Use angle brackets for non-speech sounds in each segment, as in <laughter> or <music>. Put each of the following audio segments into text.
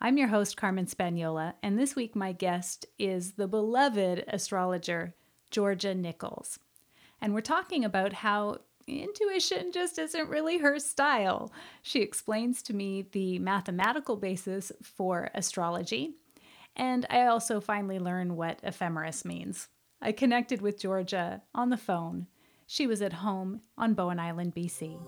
I'm your host, Carmen Spaniola, and this week my guest is the beloved astrologer, Georgia Nicols. And we're talking about how intuition just isn't really her style. She explains to me the mathematical basis for astrology, and I also finally learn what ephemeris means. I connected with Georgia on the phone. She was at home on Bowen Island, BC.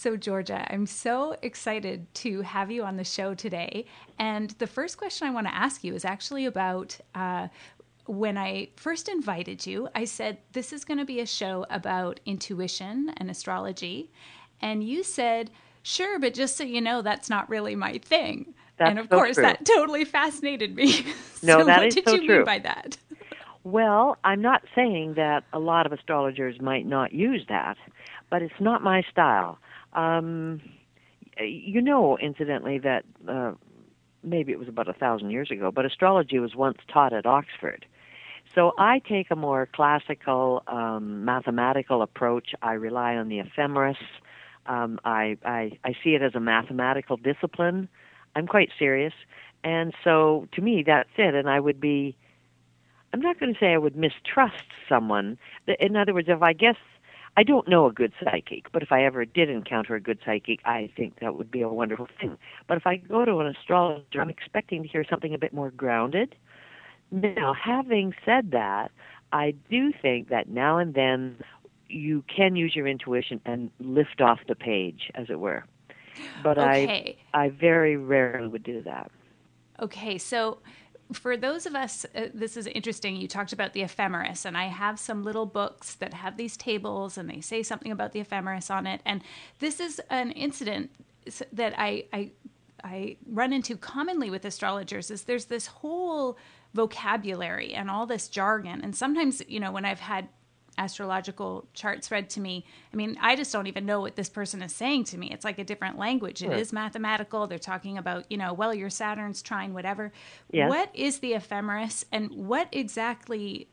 So, Georgia, I'm so excited to have you on the show today. And the first question I want to ask you is actually about uh, when I first invited you, I said, This is going to be a show about intuition and astrology. And you said, Sure, but just so you know, that's not really my thing. That's and of so course, true. that totally fascinated me. <laughs> No, so, that what is did so you mean by that? Well, I'm not saying that a lot of astrologers might not use that, but it's not my style. Um, you know, incidentally, that uh, maybe it was about a thousand years ago, but astrology was once taught at Oxford. So I take a more classical, um, mathematical approach. I rely on the ephemeris. Um, I, I, I see it as a mathematical discipline. I'm quite serious. And so to me, that's it. And I would be, I'm not going to say I would mistrust someone. In other words, if I guess, I don't know a good psychic, but if I ever did encounter a good psychic, I think that would be a wonderful thing. But if I go to an astrologer, I'm expecting to hear something a bit more grounded. Now, having said that, I do think that now and then you can use your intuition and lift off the page, as it were. But Okay. I, I very rarely would do that. Okay, so for those of us, uh, this is interesting. You talked about the ephemeris, and I have some little books that have these tables, and they say something about the ephemeris on it. And this is an incident that I, I, I run into commonly with astrologers. Is there's this whole vocabulary and all this jargon, and sometimes you know when I've had astrological charts read to me. I mean, I just don't even know what this person is saying to me. It's like a different language. It is mathematical. They're talking about, you know, well, your Saturn's trine, whatever. Yes. What is the ephemeris and what exactly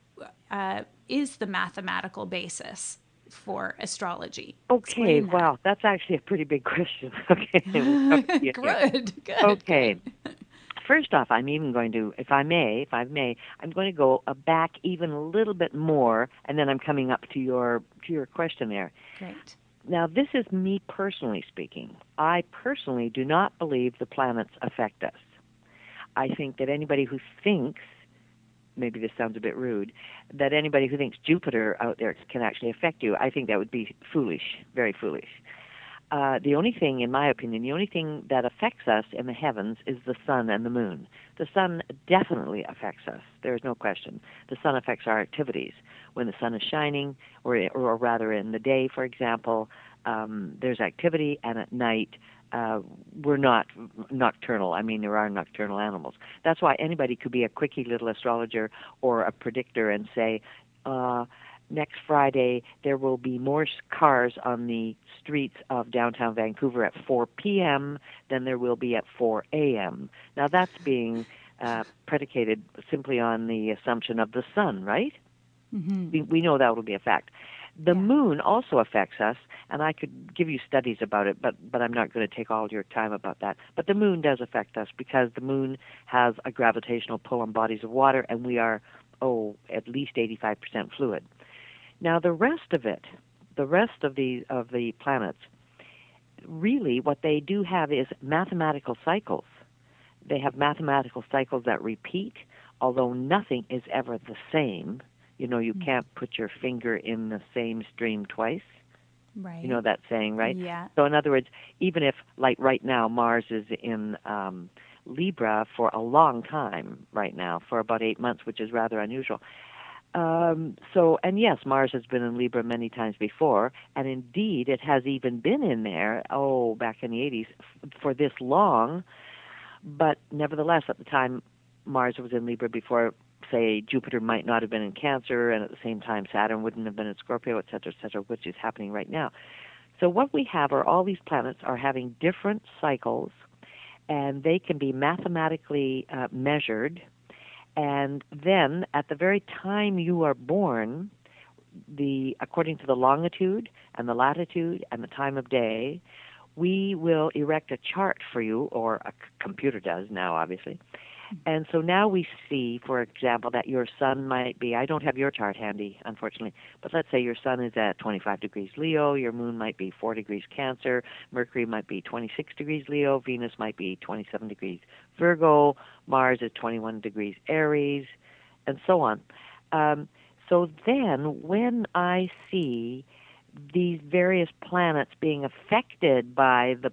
uh, is the mathematical basis for astrology? Okay, that. wow, that's actually a pretty big question. <laughs> okay. <laughs> Yeah, yeah. Good, good. Okay. First off, I'm even going to, if I may, if I may, I'm going to go back even a little bit more, and then I'm coming up to your to your question there. Great. Now, this is me personally speaking. I personally do not believe the planets affect us. I think that anybody who thinks, maybe this sounds a bit rude, that anybody who thinks Jupiter out there can actually affect you, I think that would be foolish, very foolish. Uh, the only thing, in my opinion, the only thing that affects us in the heavens is the sun and the moon. The sun definitely affects us. There is no question. The sun affects our activities. When the sun is shining, or, or rather in the day, for example, um, there's activity, and at night, uh, we're not nocturnal. I mean, there are nocturnal animals. That's why anybody could be a quickie little astrologer or a predictor and say, uh, next Friday there will be more cars on the streets of downtown Vancouver at 4 p.m. than there will be at 4 a.m. Now that's being uh, predicated simply on the assumption of the sun, right? hmm We, we know that will be a fact. The Yeah. moon also affects us, and I could give you studies about it, but but I'm not going to take all your time about that. But the moon does affect us because the moon has a gravitational pull on bodies of water, and we are oh at least 85% fluid. Now the rest of it, the rest of the of the planets, really what they do have is mathematical cycles. They have mathematical cycles that repeat, although nothing is ever the same. You know, you can't put your finger in the same stream twice. Right. You know that saying, right? Yeah. So, in other words, even if, like right now, Mars is in um, Libra for a long time right now, for about eight months, which is rather unusual, Um, so, and yes, Mars has been in Libra many times before, and indeed it has even been in there, oh, back in the 80s, f- for this long. But nevertheless, at the time, Mars was in Libra before, say, Jupiter might not have been in Cancer, and at the same time, Saturn wouldn't have been in Scorpio, et cetera, et cetera, which is happening right now. So, what we have are all these planets are having different cycles, and they can be mathematically uh, measured. And then, at the very time you are born, the according to the longitude and the latitude and the time of day, we will erect a chart for you, or a computer does now, obviously. And so now we see, for example, that your sun might be, I don't have your chart handy, unfortunately, but let's say your sun is at 25 degrees Leo, your moon might be 4 degrees Cancer, Mercury might be 26 degrees Leo, Venus might be 27 degrees Virgo, Mars is 21 degrees Aries, and so on. Um, so then, when I see these various planets being affected by the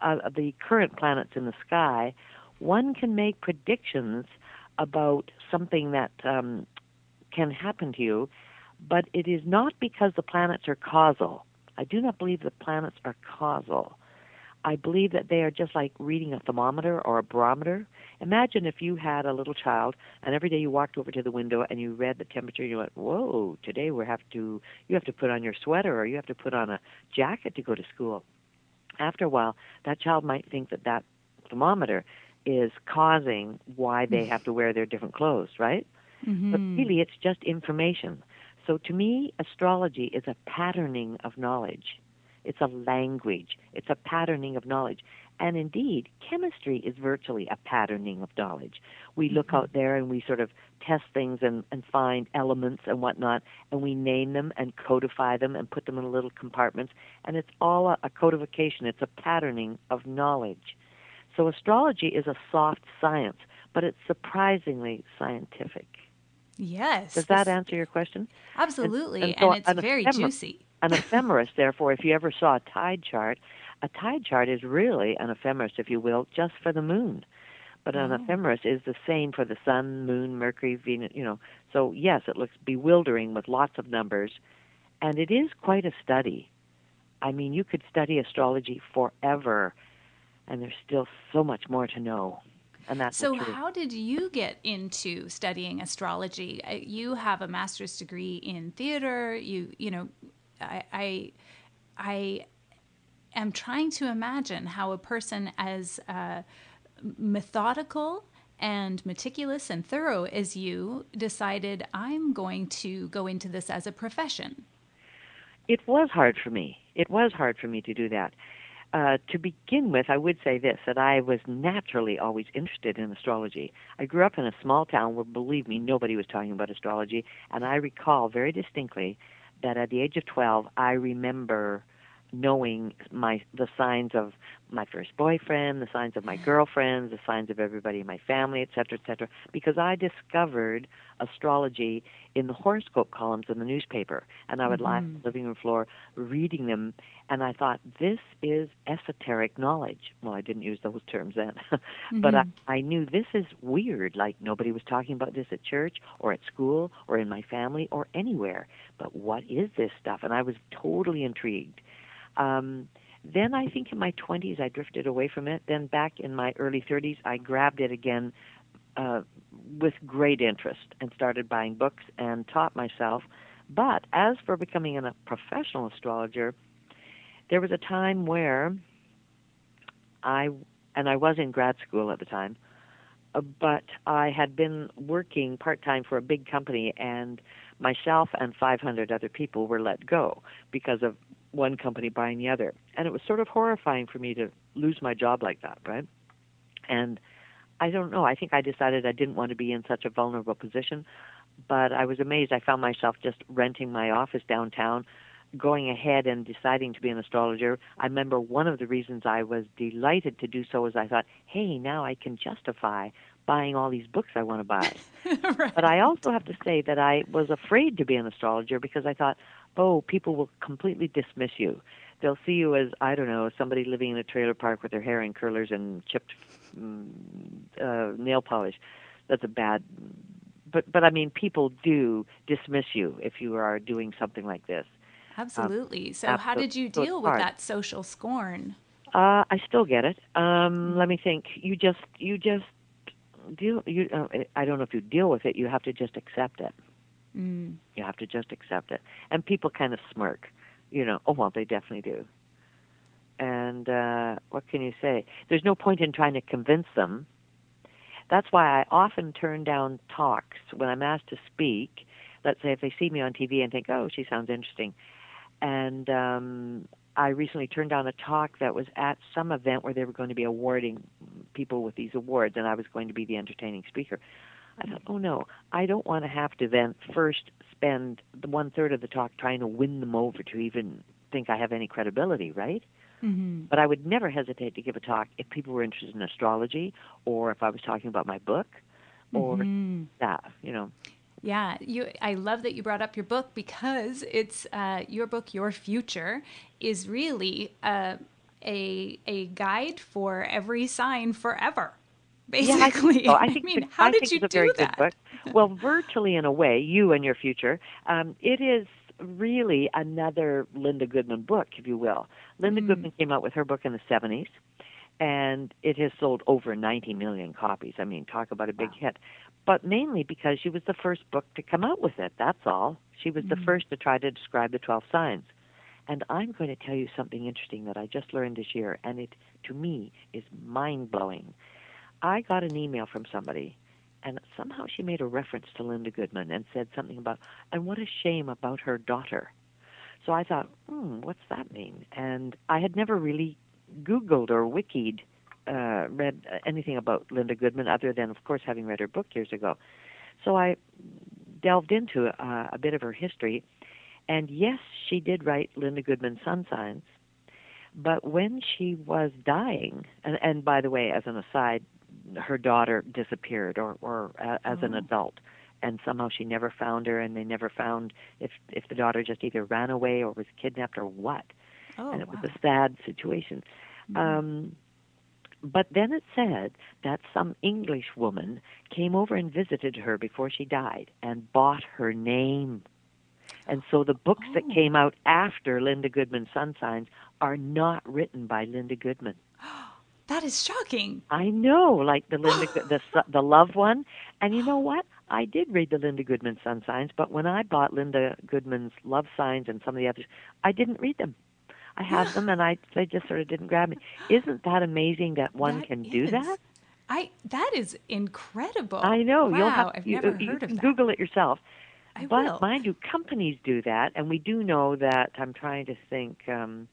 uh, the current planets in the sky, one can make predictions about something that um, can happen to you, but it is not because the planets are causal. I do not believe the planets are causal. I believe that they are just like reading a thermometer or a barometer. Imagine if you had a little child and every day you walked over to the window and you read the temperature and you went, Whoa, today we have to you have to put on your sweater or you have to put on a jacket to go to school. After a while, that child might think that that thermometer is causing why they have to wear their different clothes, right? Mm-hmm. But really, it's just information. So to me, astrology is a patterning of knowledge. It's a language. It's a patterning of knowledge. And indeed, chemistry is virtually a patterning of knowledge. We look out there and we sort of test things and, and find elements and whatnot, and we name them and codify them and put them in little compartments. And it's all a, a codification, it's a patterning of knowledge. So astrology is a soft science, but it's surprisingly scientific. Yes. Does that answer your question? Absolutely. and And, so it's an very ephemer- juicy. An <laughs> ephemeris, therefore, if you ever saw a tide chart, a tide chart is really an ephemeris, if you will, just for the moon. But an Oh. ephemeris is the same for the sun, moon, Mercury, Venus, you know. So, yes, it looks bewildering with lots of numbers, and it is quite a study. I mean, you could study astrology forever, and there's still so much more to know. And that's So, how did you get into studying astrology? Uh, You have a master's degree in theater. You, you know, I, I, I am trying to imagine how a person as uh, methodical and meticulous and thorough as you decided I'm going to go into this as a profession. It was hard for me. It was hard for me to do that. Uh, to begin with, I would say this that I was naturally always interested in astrology. I grew up in a small town where, believe me, nobody was talking about astrology, and I recall very distinctly that at the age of 12, I remember knowing my the signs of my first boyfriend, the signs of my girlfriends, the signs of everybody in my family, et cetera, et cetera, because I discovered astrology in the horoscope columns in the newspaper, and I would lie on the living room floor reading them, and I thought this is esoteric knowledge. Well, I didn't use those terms then, <laughs> but I, I knew this is weird. Like nobody was talking about this at church or at school or in my family or anywhere. But what is this stuff? And I was totally intrigued. Um, then I think in my 20s I drifted away from it. Then back in my early 30s I grabbed it again uh, with great interest and started buying books and taught myself. But as for becoming a professional astrologer, there was a time where I and I was in grad school at the time, uh, but I had been working part time for a big company, and myself and 500 other people were let go because of one company buying the other, and it was sort of horrifying for me to lose my job like that, right? And I don't know. I think I decided I didn't want to be in such a vulnerable position, but I was amazed. I found myself just renting my office downtown, going ahead and deciding to be an astrologer. I remember one of the reasons I was delighted to do so was I thought, hey, now I can justify buying all these books I want to buy. <laughs> right. But I also have to say that I was afraid to be an astrologer because I thought, oh, people will completely dismiss you. They'll see you as, I don't know, somebody living in a trailer park with their hair in curlers and chipped mm, uh, nail polish. That's a bad but but I mean, people do dismiss you if you are doing something like this. Absolutely. Um, so, how did you deal with that social scorn? Uh, I still get it. Um, let me think. You just you just deal. You uh, I don't know if you deal with it. You have to just accept it. Mm. You have to just accept it. And people kind of smirk. You know, oh well, they definitely do. And uh, what can you say? There's no point in trying to convince them. That's why I often turn down talks when I'm asked to speak. Let's say if they see me on TV and think, "Oh, she sounds interesting," and um, I recently turned down a talk that was at some event where they were going to be awarding people with these awards, and I was going to be the entertaining speaker. I thought, oh no, I don't want to have to then first spend the one third of the talk trying to win them over to even think I have any credibility, right? Mm-hmm. But I would never hesitate to give a talk if people were interested in astrology or if I was talking about my book or mm-hmm. that, you know. Yeah, you. I love that you brought up your book because it's uh, your book, Your Future, is really uh, a a guide for every sign forever. Basically, yeah, I, <laughs> think, I mean, how I did you do that? well, virtually in a way, you and your future. Um, it is really another Linda Goodman book, if you will. Linda mm. Goodman came out with her book in the 70s, and it has sold over 90 million copies. I mean, talk about a big wow. hit but mainly because she was the first book to come out with it. That's all. She was mm-hmm. the first to try to describe the 12 signs. And I'm going to tell you something interesting that I just learned this year, and it, to me, is mind blowing. I got an email from somebody, and somehow she made a reference to Linda Goodman and said something about, and what a shame about her daughter. So I thought, hmm, what's that mean? And I had never really Googled or wikied uh, read anything about Linda Goodman other than, of course, having read her book years ago. So I delved into uh, a bit of her history, and yes, she did write Linda Goodman Sun Signs. But when she was dying, and, and by the way, as an aside, her daughter disappeared, or, or as oh. an adult, and somehow she never found her, and they never found if if the daughter just either ran away or was kidnapped or what. Oh, and it wow. was a sad situation. Mm-hmm. Um, but then it said that some English woman came over and visited her before she died and bought her name. And so the books oh. that came out after Linda Goodman Sun Signs are not written by Linda Goodman. That is shocking. I know, like the Linda <gasps> the the love one. And you know what? I did read the Linda Goodman Sun Signs, but when I bought Linda Goodman's Love Signs and some of the others, I didn't read them. I <gasps> have them, and I they just sort of didn't grab me. Isn't that amazing that one that can is. do that? I that is incredible. I know. Wow, You'll have, I've you, never you, heard of that. Google it yourself. I but will. mind you, companies do that, and we do know that. I'm trying to think. Um,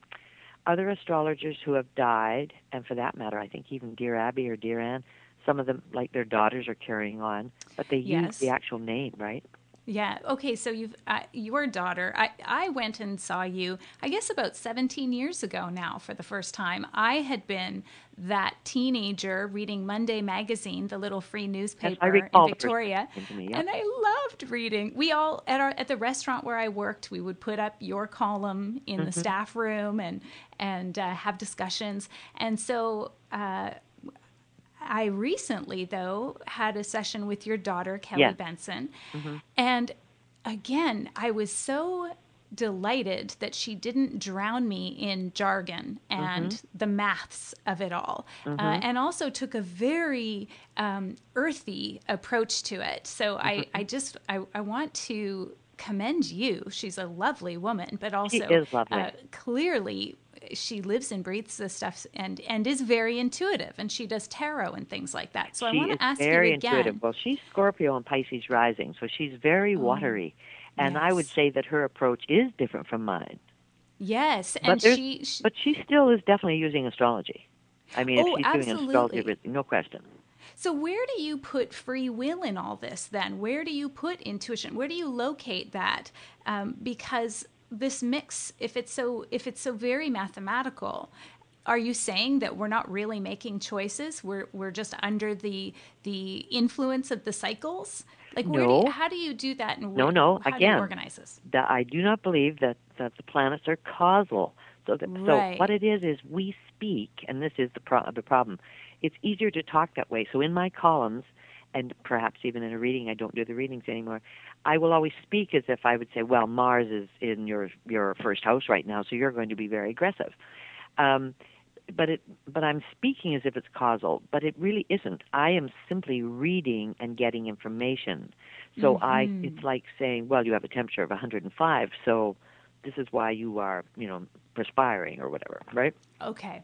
other astrologers who have died, and for that matter, I think even Dear Abby or Dear Ann, some of them, like their daughters, are carrying on, but they yes. use the actual name, right? Yeah. Okay. So you've uh, your daughter. I I went and saw you. I guess about 17 years ago now for the first time. I had been that teenager reading Monday Magazine, the little free newspaper in Victoria, me, yeah. and I loved reading. We all at our at the restaurant where I worked, we would put up your column in mm-hmm. the staff room and and uh, have discussions. And so. Uh, I recently, though, had a session with your daughter, Kelly yes. Benson. Mm-hmm. And again, I was so delighted that she didn't drown me in jargon and mm-hmm. the maths of it all, uh, mm-hmm. uh, and also took a very um, earthy approach to it. So I, mm-hmm. I just, I, I want to commend you. She's a lovely woman, but also uh, clearly she lives and breathes this stuff and and is very intuitive and she does tarot and things like that. So she I want to ask very you again. Intuitive. Well, she's Scorpio and Pisces rising, so she's very oh, watery, and yes. I would say that her approach is different from mine. Yes, and but she, she, but she still is definitely using astrology. I mean, oh, if she's absolutely. doing astrology, no question. So where do you put free will in all this then? Where do you put intuition? Where do you locate that? Um, because this mix if it's so if it's so very mathematical are you saying that we're not really making choices we're we're just under the the influence of the cycles like where no. do you, how do you do that and no no how again do you organize this that i do not believe that that the planets are causal so that right. so what it is is we speak and this is the pro- the problem it's easier to talk that way so in my columns and perhaps even in a reading, I don't do the readings anymore. I will always speak as if I would say, "Well, Mars is in your your first house right now, so you're going to be very aggressive." Um, but it but I'm speaking as if it's causal, but it really isn't. I am simply reading and getting information. So mm-hmm. I it's like saying, well, you have a temperature of 105, so this is why you are, you know, perspiring or whatever, right? Okay.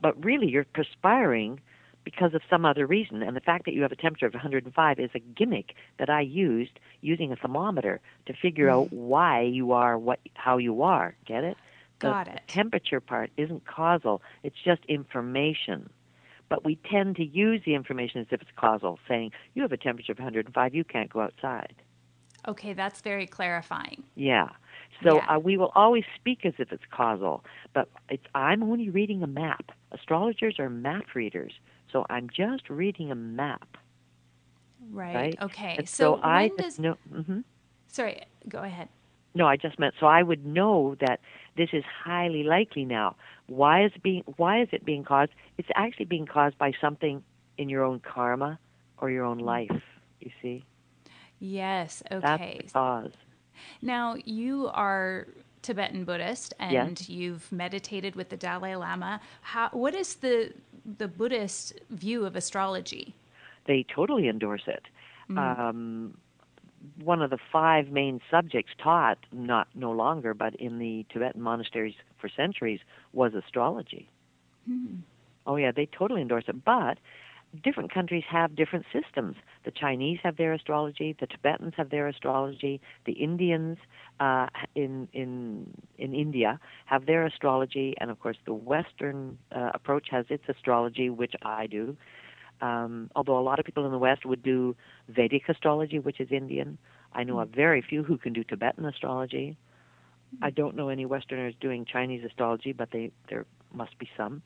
But really you're perspiring because of some other reason. And the fact that you have a temperature of 105 is a gimmick that I used using a thermometer to figure mm. out why you are what how you are. Get it? Got the it. temperature part isn't causal, it's just information. But we tend to use the information as if it's causal, saying, you have a temperature of 105, you can't go outside. Okay, that's very clarifying. Yeah. So yeah. uh, we will always speak as if it's causal, but it's, I'm only reading a map. Astrologers are map readers, so I'm just reading a map. Right. right? Okay. And so, so I does... know. Mm-hmm. Sorry. Go ahead. No, I just meant so I would know that this is highly likely now. Why is it being why is it being caused? It's actually being caused by something in your own karma or your own life, you see? Yes, okay. That's the cause. Now, you are Tibetan Buddhist and Yes. you've meditated with the Dalai Lama. How what is the the Buddhist view of astrology? They totally endorse it. Mm. Um, one of the five main subjects taught, not no longer, but in the Tibetan monasteries for centuries, was astrology. Hmm. Oh yeah, they totally endorse it. But different countries have different systems. The Chinese have their astrology. The Tibetans have their astrology. The Indians uh, in in in India have their astrology, and of course, the Western uh, approach has its astrology, which I do. Um, although a lot of people in the West would do Vedic astrology, which is Indian. I know a very few who can do Tibetan astrology. I don't know any Westerners doing Chinese astrology, but they there must be some.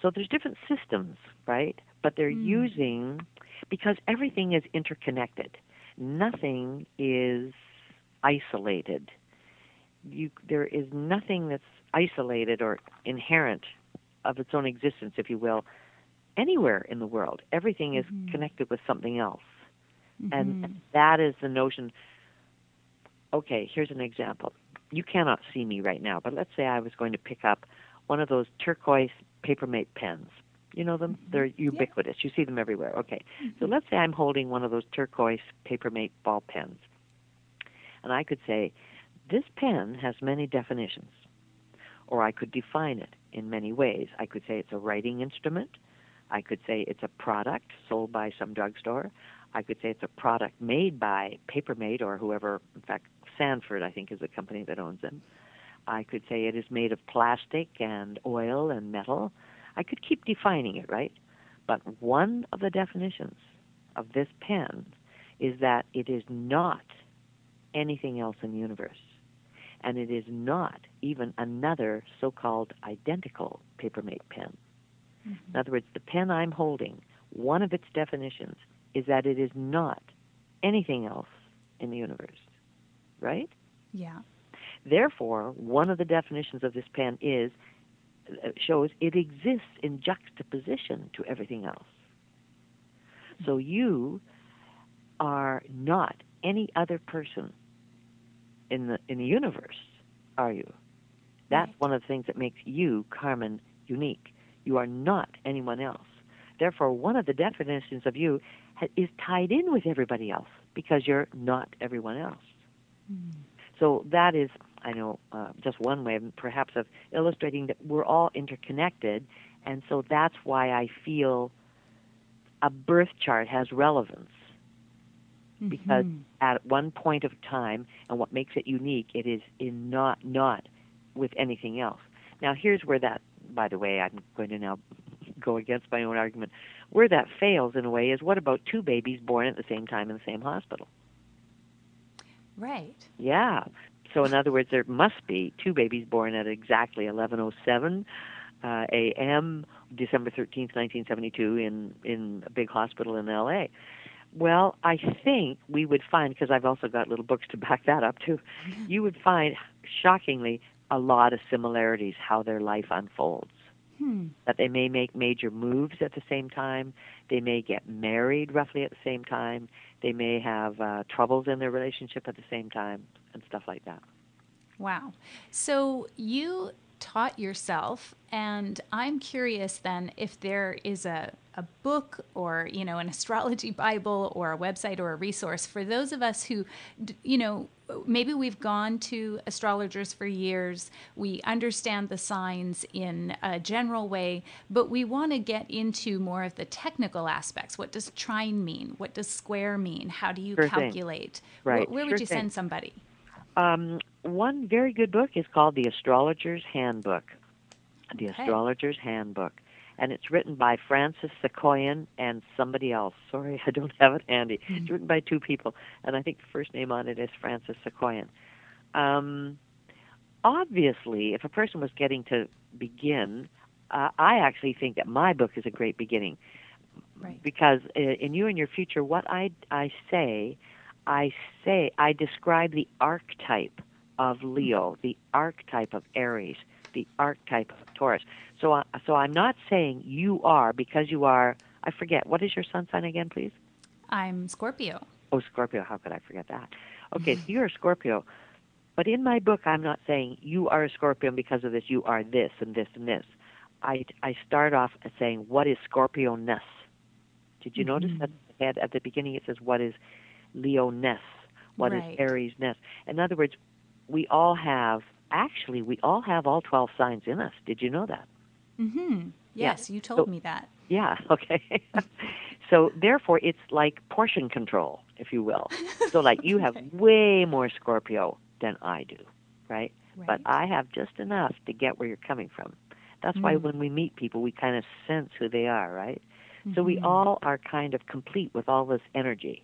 So there's different systems, right? But they're Mm. using because everything is interconnected. Nothing is isolated. You there is nothing that's isolated or inherent of its own existence, if you will, anywhere in the world. Everything is Mhm. connected with something else. Mhm. And that is the notion. Okay, here's an example. You cannot see me right now, but let's say I was going to pick up one of those turquoise Papermate pens. You know them? They're ubiquitous. You see them everywhere. Okay. So let's say I'm holding one of those turquoise Papermate ball pens. And I could say, this pen has many definitions. Or I could define it in many ways. I could say it's a writing instrument. I could say it's a product sold by some drugstore. I could say it's a product made by Papermate or whoever, in fact, Sanford, I think, is the company that owns them. I could say it is made of plastic and oil and metal. I could keep defining it, right? But one of the definitions of this pen is that it is not anything else in the universe. And it is not even another so called identical Papermate pen. In other words, the pen I'm holding, one of its definitions is that it is not anything else in the universe. Right? Yeah. Therefore, one of the definitions of this pen is uh, shows it exists in juxtaposition to everything else. So you are not any other person in the in the universe, are you? That's Right. one of the things that makes you, Carmen, unique. You are not anyone else. Therefore, one of the definitions of you ha- is tied in with everybody else because you're not everyone else. So that is, I know, uh, just one way, of, perhaps, of illustrating that we're all interconnected, and so that's why I feel a birth chart has relevance because Mhm. at one point of time, and what makes it unique, it is in not not with anything else. Now, here's where that, by the way, I'm going to now go against my own argument. Where that fails, in a way, is what about two babies born at the same time in the same hospital? Right. Yeah. So in other words, there must be two babies born at exactly 11:07 uh, a.m. December 13th, 1972, in in a big hospital in L.A. Well, I think we would find because I've also got little books to back that up too. <laughs> You would find shockingly a lot of similarities how their life unfolds. Hmm. That they may make major moves at the same time. They may get married roughly at the same time. They may have uh, troubles in their relationship at the same time and stuff like that. Wow. So you taught yourself and i'm curious then if there is a, a book or you know an astrology <laughs> bible or a website or a resource for those of us who you know maybe we've gone to astrologers for years we understand the signs in a general way but we want to get into more of the technical aspects. What does trine mean? What does square mean? How do you sure calculate? Right where, where sure would you thing. send somebody? Um, one very good book is called The Astrologer's Handbook. The. Astrologer's Handbook. And it's written by Frances Sakoian and somebody else. Sorry, I don't have it handy. It's written by two people, and I think the first name on it is Frances Sakoian. Um, obviously, if a person was getting to begin, uh, I actually think that my book is a great beginning right because uh, in you and your future, what I I say, I say I describe the archetype of Leo, the archetype of Aries, the archetype of Taurus. So I, so I'm not saying you are because you are. I forget what is your sun sign again, please. i'm scorpio Oh, Scorpio. How could I forget that? Okay, <laughs> so you're a Scorpio. But in my book, I'm not saying you are a Scorpio because of this. You are this and this and this. I, I start off saying, what is Scorpio-ness? Did you notice Mhm. that at, the beginning it says, what is Leo-ness? What is Right. Aries-ness? In other words, we all have, actually, we all have all 12 signs in us. Did you know that? mm-hmm Yeah. yes you told So- me that Yeah, <laughs> okay. so therefore, it's like portion control, if you will. <laughs> So, like, you have way more Scorpio than I do, right? But I have just enough to get where you're coming from. That's why Mm. when we meet people, we kind of sense who they are, right? So we Mhm. all are kind of complete with all this energy.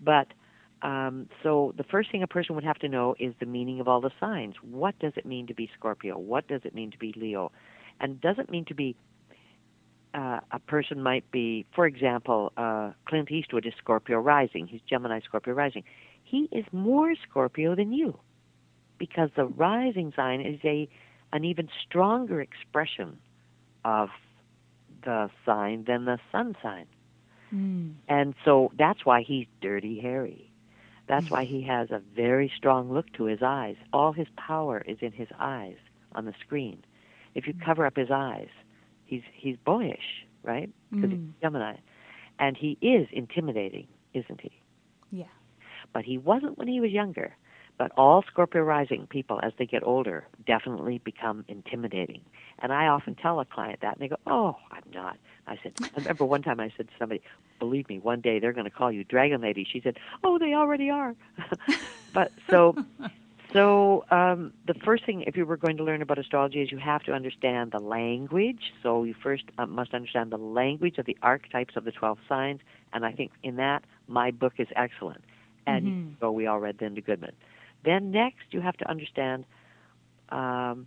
But um, so the first thing a person would have to know is the meaning of all the signs. What does it mean to be Scorpio? What does it mean to be Leo? And does it mean to be uh, a person might be, for example, uh, Clint Eastwood is Scorpio rising. He's Gemini Scorpio rising. He is more Scorpio than you because the rising sign is a an even stronger expression of the sign than the sun sign. Mm. And so that's why he's dirty Harry. That's why he has a very strong look to his eyes. All his power is in his eyes on the screen. If you cover up his eyes, he's he's boyish, right? Because Mm. he's Gemini, and he is intimidating, isn't he? Yeah. But he wasn't when he was younger. But all Scorpio rising people, as they get older, definitely become intimidating. And I often tell a client that, and they go, "Oh, I'm not." I said, I remember one time I said to somebody, "Believe me, one day they're going to call you Dragon Lady." She said, "Oh, they already are." <laughs> but so, so um, the first thing, if you were going to learn about astrology, is you have to understand the language. So you first uh, must understand the language of the archetypes of the twelve signs, and I think in that my book is excellent. And Mhm. so we all read Linda Goodman. Then next, you have to understand um,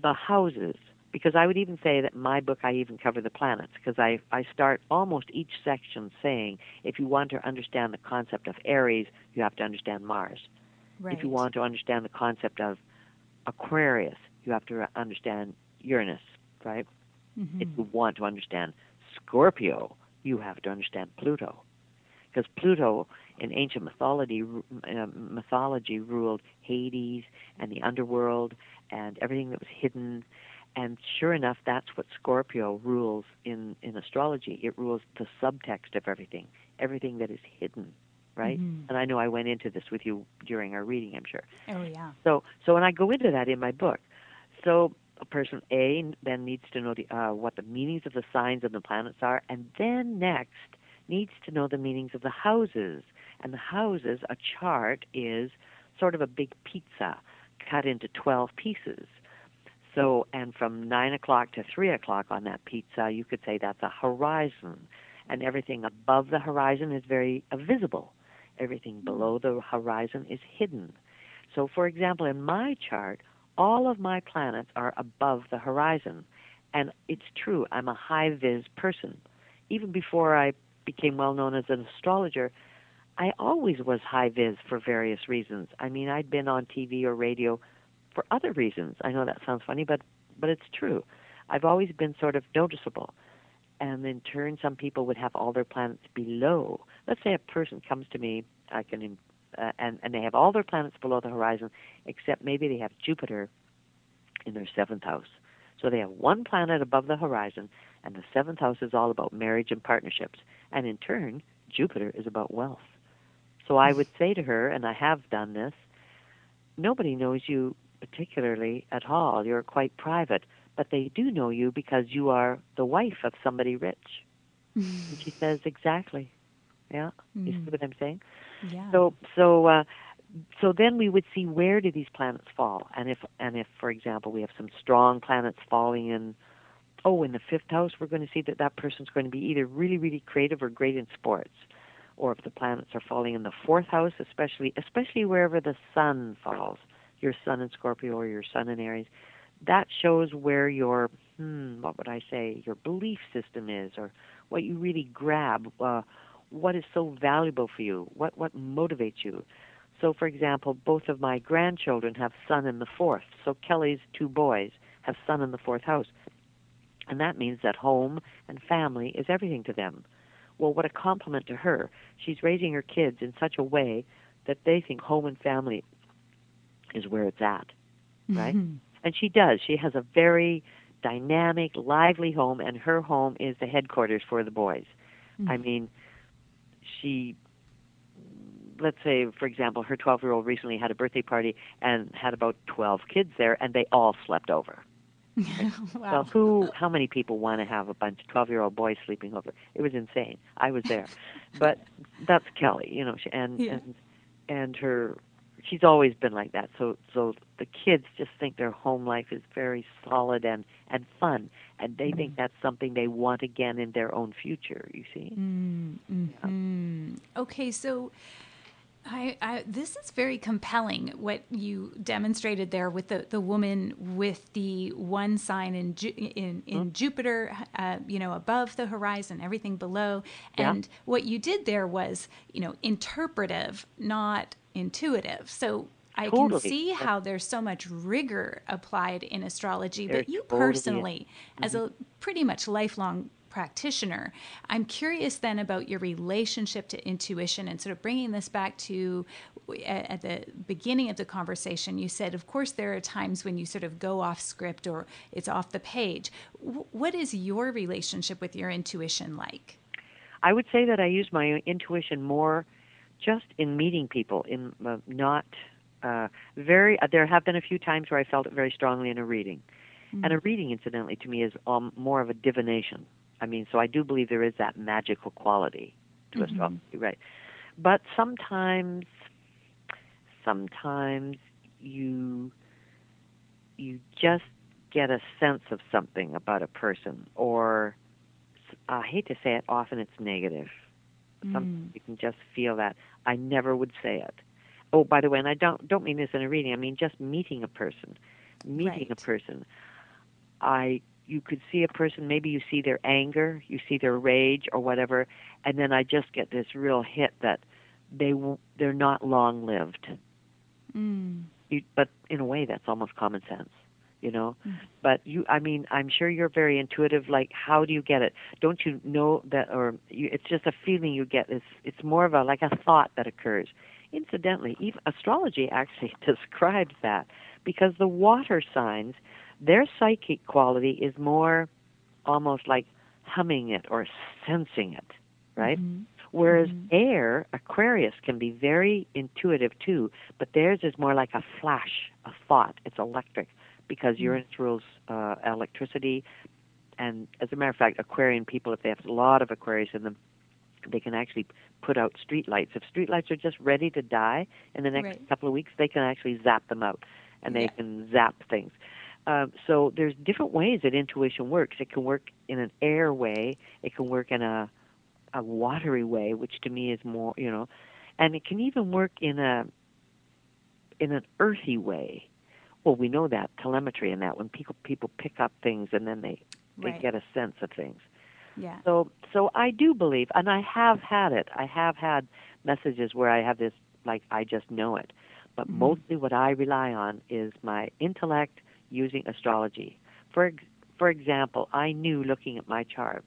the houses, because I would even say that in my book I even cover the planets, because I I start almost each section saying if you want to understand the concept of Aries, you have to understand Mars. Right. If you want to understand the concept of Aquarius, you have to understand Uranus, right? Mhm. If you want to understand Scorpio, you have to understand Pluto, because Pluto in ancient mythology uh, mythology ruled Hades and the underworld and everything that was hidden. And sure enough, that's what Scorpio rules in in astrology. It rules the subtext of everything, everything that is hidden, right? Mhm. And I know I went into this with you during our reading, I'm sure. Oh yeah. So, so when I go into that in my book, so a person A then needs to know the, uh, what the meanings of the signs and the planets are, and then next needs to know the meanings of the houses. And the houses, a chart is sort of a big pizza cut into 12 pieces. So, and from 9 o'clock to 3 o'clock on that pizza, you could say that's a horizon. And everything above the horizon is very uh, visible. Everything below the horizon is hidden. So, for example, in my chart, all of my planets are above the horizon. And it's true, I'm a high vis person. Even before I became well known as an astrologer, I always was high vis for various reasons. I mean, I'd been on TV or radio for other reasons. I know that sounds funny, but but it's true. I've always been sort of noticeable. And in turn, some people would have all their planets below. Let's say a person comes to me, I can, uh, and and they have all their planets below the horizon, except maybe they have Jupiter in their seventh house. So they have one planet above the horizon, and the seventh house is all about marriage and partnerships. And in turn, Jupiter is about wealth. So I would say to her, and I have done this, nobody knows you particularly at all. You're quite private, but they do know you because you are the wife of somebody rich. and she says, exactly. Yeah, mm. you see what I'm saying? Yeah. So, so, uh, so then we would see where do these planets fall, and if, and if, for example, we have some strong planets falling in, oh, in the fifth house, we're going to see that that person's going to be either really, really creative or great in sports or if the planets are falling in the fourth house, especially especially wherever the sun falls, your sun in Scorpio or your sun in Aries, that shows where your hmm, what would I say, your belief system is, or what you really grab, uh, what is so valuable for you, what what motivates you. So, for example, both of my grandchildren have sun in the fourth. So Kelly's two boys have sun in the fourth house, and that means that home and family is everything to them. Well, what a compliment to her. She's raising her kids in such a way that they think home and family is where it's at, right? Mm-hmm. And she does. She has a very dynamic, lively home, and her home is the headquarters for the boys. Mm-hmm. I mean, she, let's say, for example, her 12 year old recently had a birthday party and had about 12 kids there, and they all slept over. <laughs> wow. So who, how many people want to have a bunch of twelve-year-old boys sleeping over? It was insane. I was there, <laughs> but that's Kelly, you know, she, and yeah. and and her, she's always been like that. So so the kids just think their home life is very solid and and fun, and they mm. think that's something they want again in their own future. You see? Mm, mm-hmm. yeah. Okay, so I, I, this is very compelling what you demonstrated there with the, the woman with the one sign in Ju- in, in mm-hmm. Jupiter, uh, you know, above the horizon, everything below. Yeah. And what you did there was, you know, interpretive, not intuitive. So I totally. can see how there's so much rigor applied in astrology, but you totally personally, mm-hmm. as a pretty much lifelong practitioner. I'm curious then about your relationship to intuition and sort of bringing this back to at the beginning of the conversation. You said, of course, there are times when you sort of go off script or it's off the page. What is your relationship with your intuition like? I would say that I use my intuition more just in meeting people, in uh, not uh, very. Uh, there have been a few times where I felt it very strongly in a reading. Mm-hmm. And a reading, incidentally, to me is um, more of a divination. I mean, so I do believe there is that magical quality to mm-hmm. astrology, right? But sometimes, sometimes you you just get a sense of something about a person, or I hate to say it, often it's negative. Mm. you can just feel that. I never would say it. Oh, by the way, and I don't don't mean this in a reading. I mean just meeting a person, meeting right. a person. I you could see a person maybe you see their anger you see their rage or whatever and then i just get this real hit that they they're not long lived mm. you, but in a way that's almost common sense you know mm. but you i mean i'm sure you're very intuitive like how do you get it don't you know that or you, it's just a feeling you get it's it's more of a like a thought that occurs incidentally even astrology actually <laughs> describes that because the water signs their psychic quality is more almost like humming it or sensing it, right? Mm-hmm. Whereas mm-hmm. air, Aquarius, can be very intuitive too, but theirs is more like a flash, a thought. It's electric because. Uranus rules uh, electricity. And as a matter of fact, Aquarian people, if they have a lot of Aquarius in them, they can actually put out street lights. If street lights are just ready to die in the next right. couple of weeks, they can actually zap them out and they yeah. can zap things. Um, so there's different ways that intuition works. It can work in an air way. It can work in a a watery way, which to me is more, you know, and it can even work in a in an earthy way. Well, we know that telemetry and that when people people pick up things and then they they right. get a sense of things. Yeah. So so I do believe, and I have had it. I have had messages where I have this like I just know it, but mm-hmm. mostly what I rely on is my intellect using astrology. For for example, I knew looking at my chart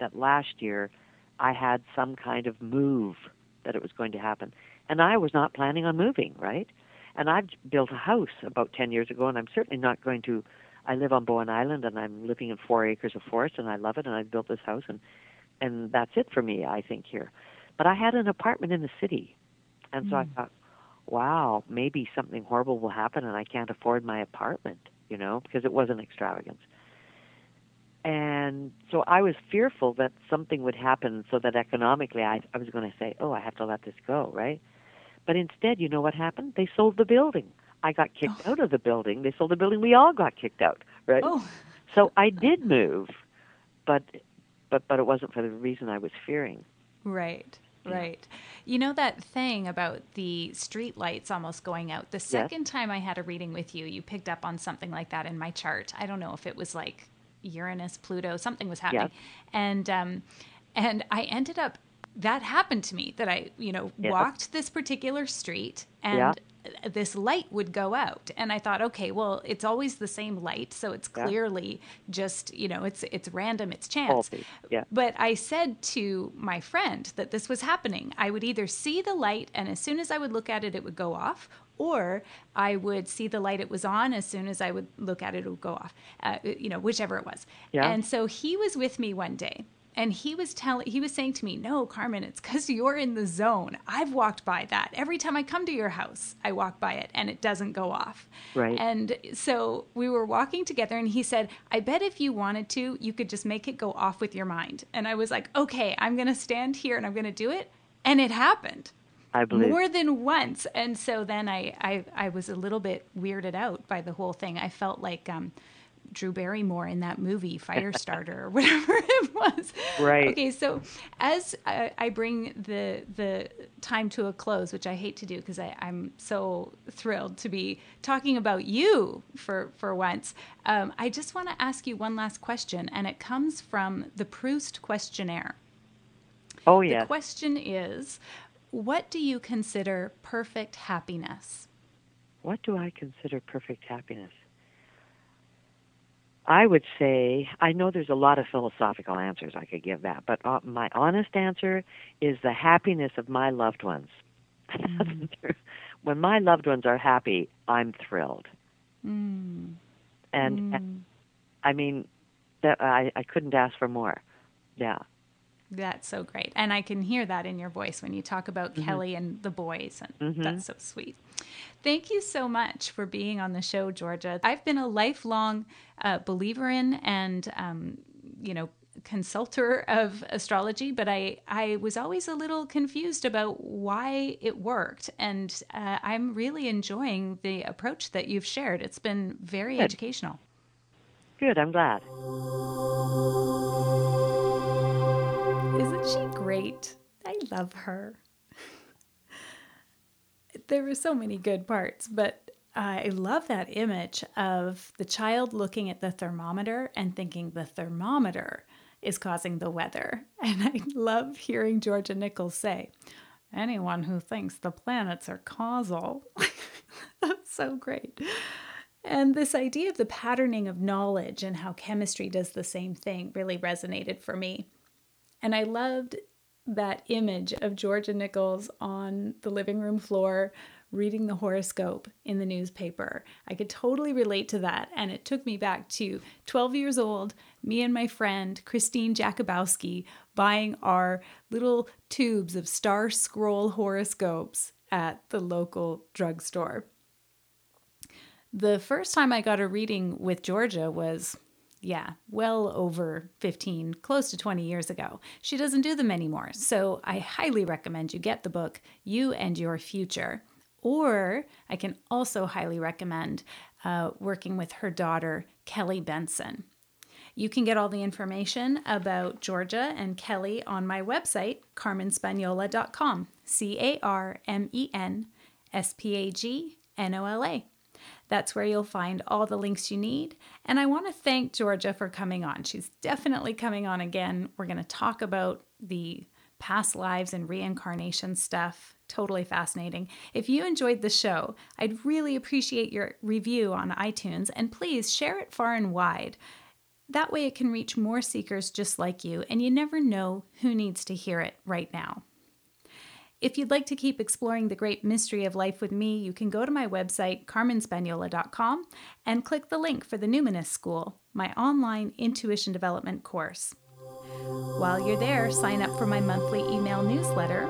that last year I had some kind of move that it was going to happen, and I was not planning on moving, right? And I've built a house about 10 years ago, and I'm certainly not going to. I live on Bowen Island, and I'm living in four acres of forest, and I love it. And I built this house, and and that's it for me, I think here. But I had an apartment in the city, and so I hmm. thought, wow, maybe something horrible will happen, and I can't afford my apartment, you know, because it was an extravagance. And so I was fearful that something would happen so that economically I, I was going to say, oh, I have to let this go, right? But instead, you know what happened? They sold the building. I got kicked Oh. out of the building. They sold the building. We all got kicked out, right? Oh, So I did move, but but but it wasn't for the reason I was fearing. right. Right. You know that thing about the street lights almost going out. The second time I had a reading with you, you picked up on something like that in my chart. I don't know if it was like Uranus, Pluto, something was happening. And um and I ended up that happened to me that I, you know, Yeah. walked this particular street and Yeah. This light would go out and i thought okay well it's always the same light so it's Yeah. clearly just you know it's it's random it's chance yeah. but i said to my friend that this was happening i would either see the light and as soon as i would look at it it would go off or i would see the light it was on as soon as i would look at it it would go off uh, you know whichever it was Yeah. and so he was with me one day and he was telling he was saying to me no carmen it's because you're in the zone. I've walked by that. Every time i come to your house i walk by it and it doesn't go off. Right. and so we were walking together and he said i bet if you wanted to you could just make it go off with your mind. And i was like okay i'm going to stand here and i'm going to do it. And it happened. I believe. more than once. And so then I, I i was a little bit weirded out by the whole thing. I felt like um drew barrymore in that movie <laughs> firestarter or whatever it was Right. okay so as I, I bring the the time to a close which i hate to do because i'm so thrilled to be talking about you for for once um, i just want to ask you one last question and it comes from the proust questionnaire oh yeah. the question is what do you consider perfect happiness? What do I consider perfect happiness? I would say I know there's a lot of philosophical answers I could give that, but uh, my honest answer is the happiness of my loved ones. <laughs> when my loved ones are happy, I'm thrilled. Mm. And Mm. I mean, that I I couldn't ask for more. Yeah. That's so great. And I can hear that in your voice when you talk about Mm-hmm. Kelly and the boys. And that's so sweet. Thank you so much for being on the show, Georgia. I've been a lifelong uh, believer in and, um, you know, consulter of astrology, but I, I was always a little confused about why it worked. And uh, I'm really enjoying the approach that you've shared. It's been very Good. educational. Good. I'm glad. She great? I love her. <laughs> there were so many good parts, but I love that image of the child looking at the thermometer and thinking the thermometer is causing the weather. <laughs> And I love hearing Georgia Nicols say, anyone who thinks the planets are causal. <laughs> That's so great. And this idea of the patterning of knowledge and how chemistry does the same thing really resonated for me. And I loved that image of Georgia Nicols on the living room floor reading the horoscope in the newspaper. I could totally relate to that. And it took me back to 12 years old, me and my friend Christine Jakubowski buying our little tubes of Star Scroll horoscopes at the local drugstore. The first time I got a reading with Georgia was, yeah, well over 15, close to 20 years ago. She doesn't do them anymore. So I highly recommend you get the book, You and Your Future. Or I can also highly recommend uh, working with her daughter, Kelly Benson. You can get all the information about Georgia and Kelly on my website, carmenspagnola.com, C A R M E N S P A G N O L A. That's where you'll find all the links you need. And I want to thank Georgia for coming on. She's definitely coming on again. We're going to talk about the past lives and reincarnation stuff. Totally fascinating. If you enjoyed the show, I'd really appreciate your review on iTunes and please share it far and wide. That way it can reach more seekers just like you, and you never know who needs to hear it right now. If you'd like to keep exploring the great mystery of life with me, you can go to my website, carmenspagnola.com, and click the link for the Numinous School, my online intuition development course. While you're there, sign up for my monthly email newsletter.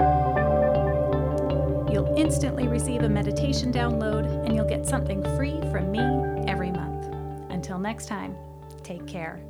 You'll instantly receive a meditation download and you'll get something free from me every month. Until next time, take care.